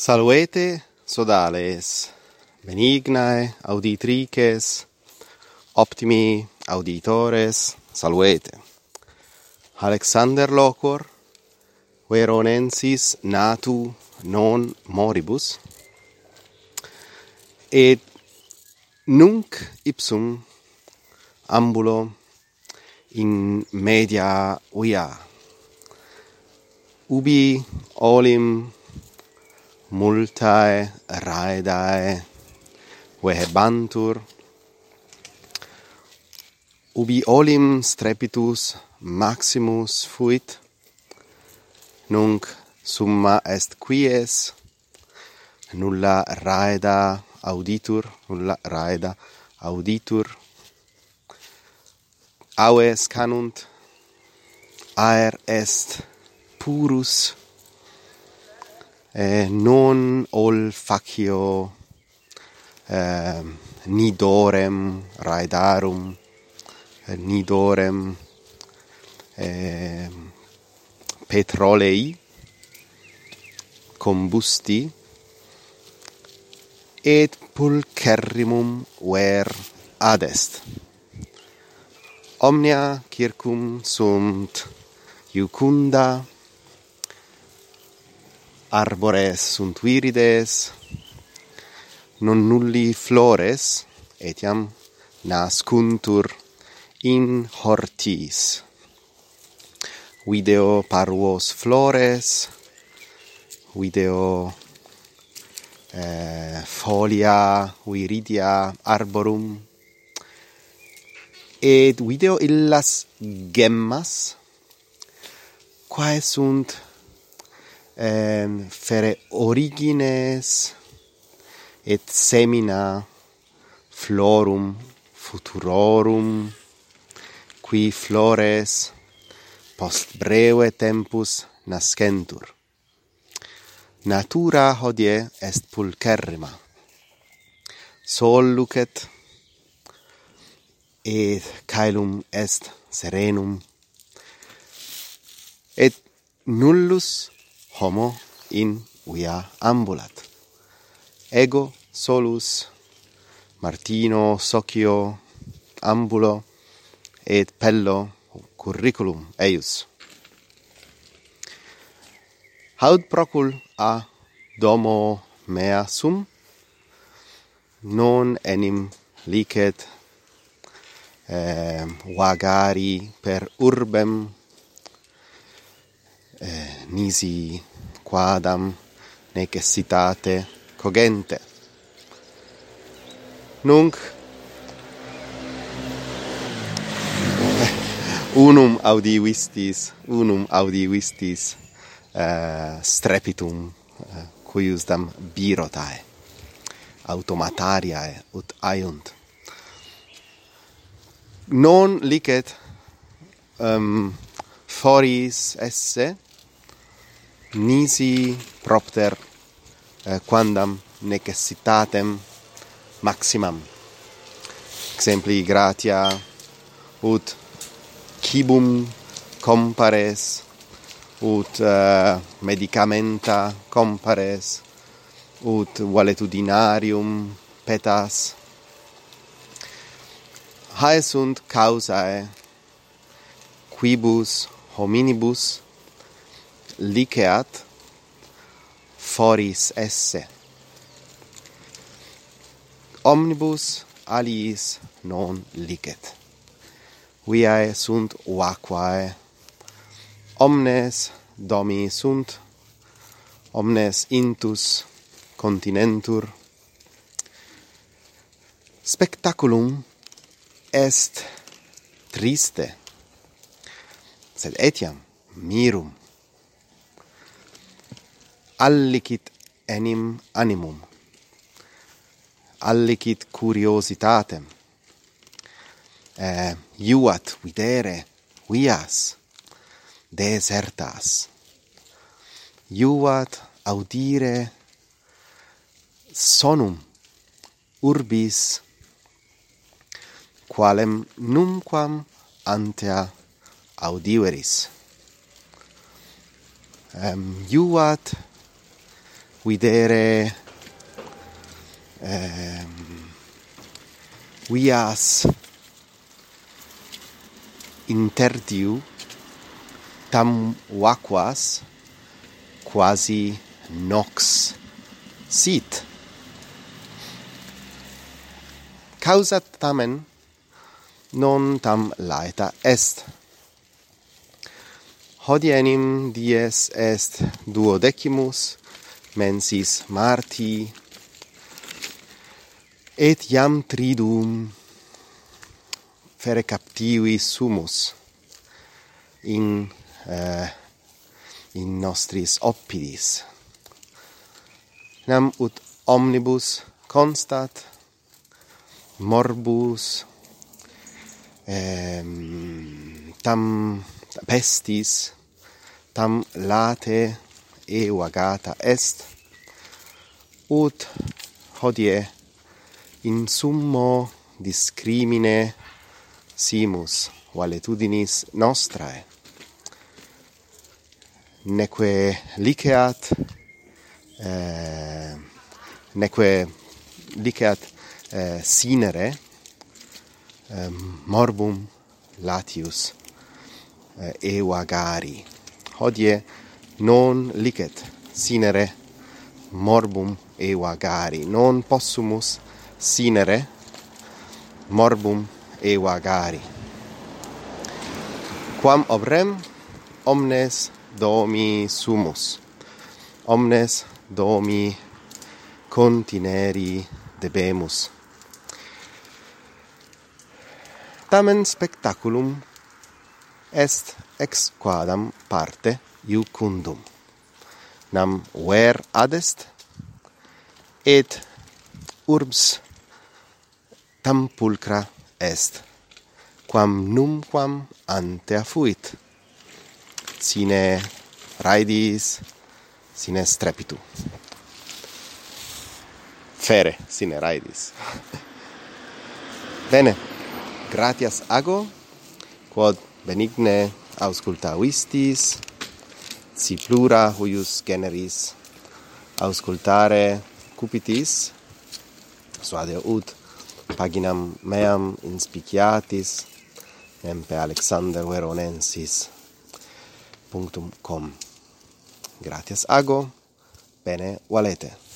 Salvete sodales, benignae auditrices, optimi auditores, salvete. Alexander Locor, veronensis natu non moribus, et nunc ipsum ambulo in media uia. Ubi olim multae raedae vehebantur. Ubi olim strepitus maximus fuit nunc summa est quies nulla raeda auditur nulla raeda auditur. Aues canunt aer est purus eh, non ol facio eh, nidorem raidarum eh, nidorem eh, petrolei combusti et pulcherrimum ver adest omnia circum sunt iucunda arbores sunt virides non nulli flores etiam nascuntur in hortis. Video parvos flores video eh, folia viridia arborum et video illas gemmas quae sunt ehm, fere origines et semina florum futurorum qui flores post breve tempus nascentur. Natura hodie est pulcherrima. Sol lucet et caelum est serenum et nullus homo in uia ambulat. Ego solus Martino socio ambulo et pello curriculum eius. Haud procul a domo mea sum non enim licet eh, vagari per urbem eh, nisi quadam necessitate cogente. Nunc unum audivistis, unum audivistis uh, strepitum eh, uh, cuiusdam birotae automatariae ut aiunt. Non licet um, ehm, foris esse nisi propter eh, quandam necessitatem maximam. Exempli gratia ut cibum compares ut uh, medicamenta compares ut valetudinarium petas. Hae sunt causae quibus hominibus liceat foris esse. Omnibus aliis non licet. Viae sunt vaquae omnes domi sunt. Omnes intus continentur. Spectaculum est triste sed etiam mirum allicit enim animum, allicit curiositatem, eh, iuat videre vias desertas, iuat audire sonum urbis qualem numquam antea audiveris. Um, iuat videre ehm, vias interdiu tam vacuas quasi nox sit. Causa tamen non tam laeta est. Hodienim dies est duodecimus mensis Marti, et iam tridum fere captivi sumus in uh, in nostris oppidis. Nam ut omnibus constat morbus ehm, tam pestis tam late eu agata est ut hodie in summo discrimine simus valetudinis nostrae. Neque liceat eh, neque liceat eh, sinere eh, morbum latius eh, eu agari. Hodie non licet sinere morbum evagari non possumus sinere morbum evagari quam obrem omnes domi sumus. Omnes domi contineri debemus. Tamen spectaculum est ex quadam parte iucundum. Nam ver adest, et urbs tam pulcra est, quam numquam antea fuit. Sine raidis, sine strepitu. Fere, sine raidis. Bene, gratias ago, quod benigne auscultavistis, si plura huius generis auscultare cupitis suade ut paginam meam inspiciatis nempe alexander veronensis .com. Gratias ago. Bene valete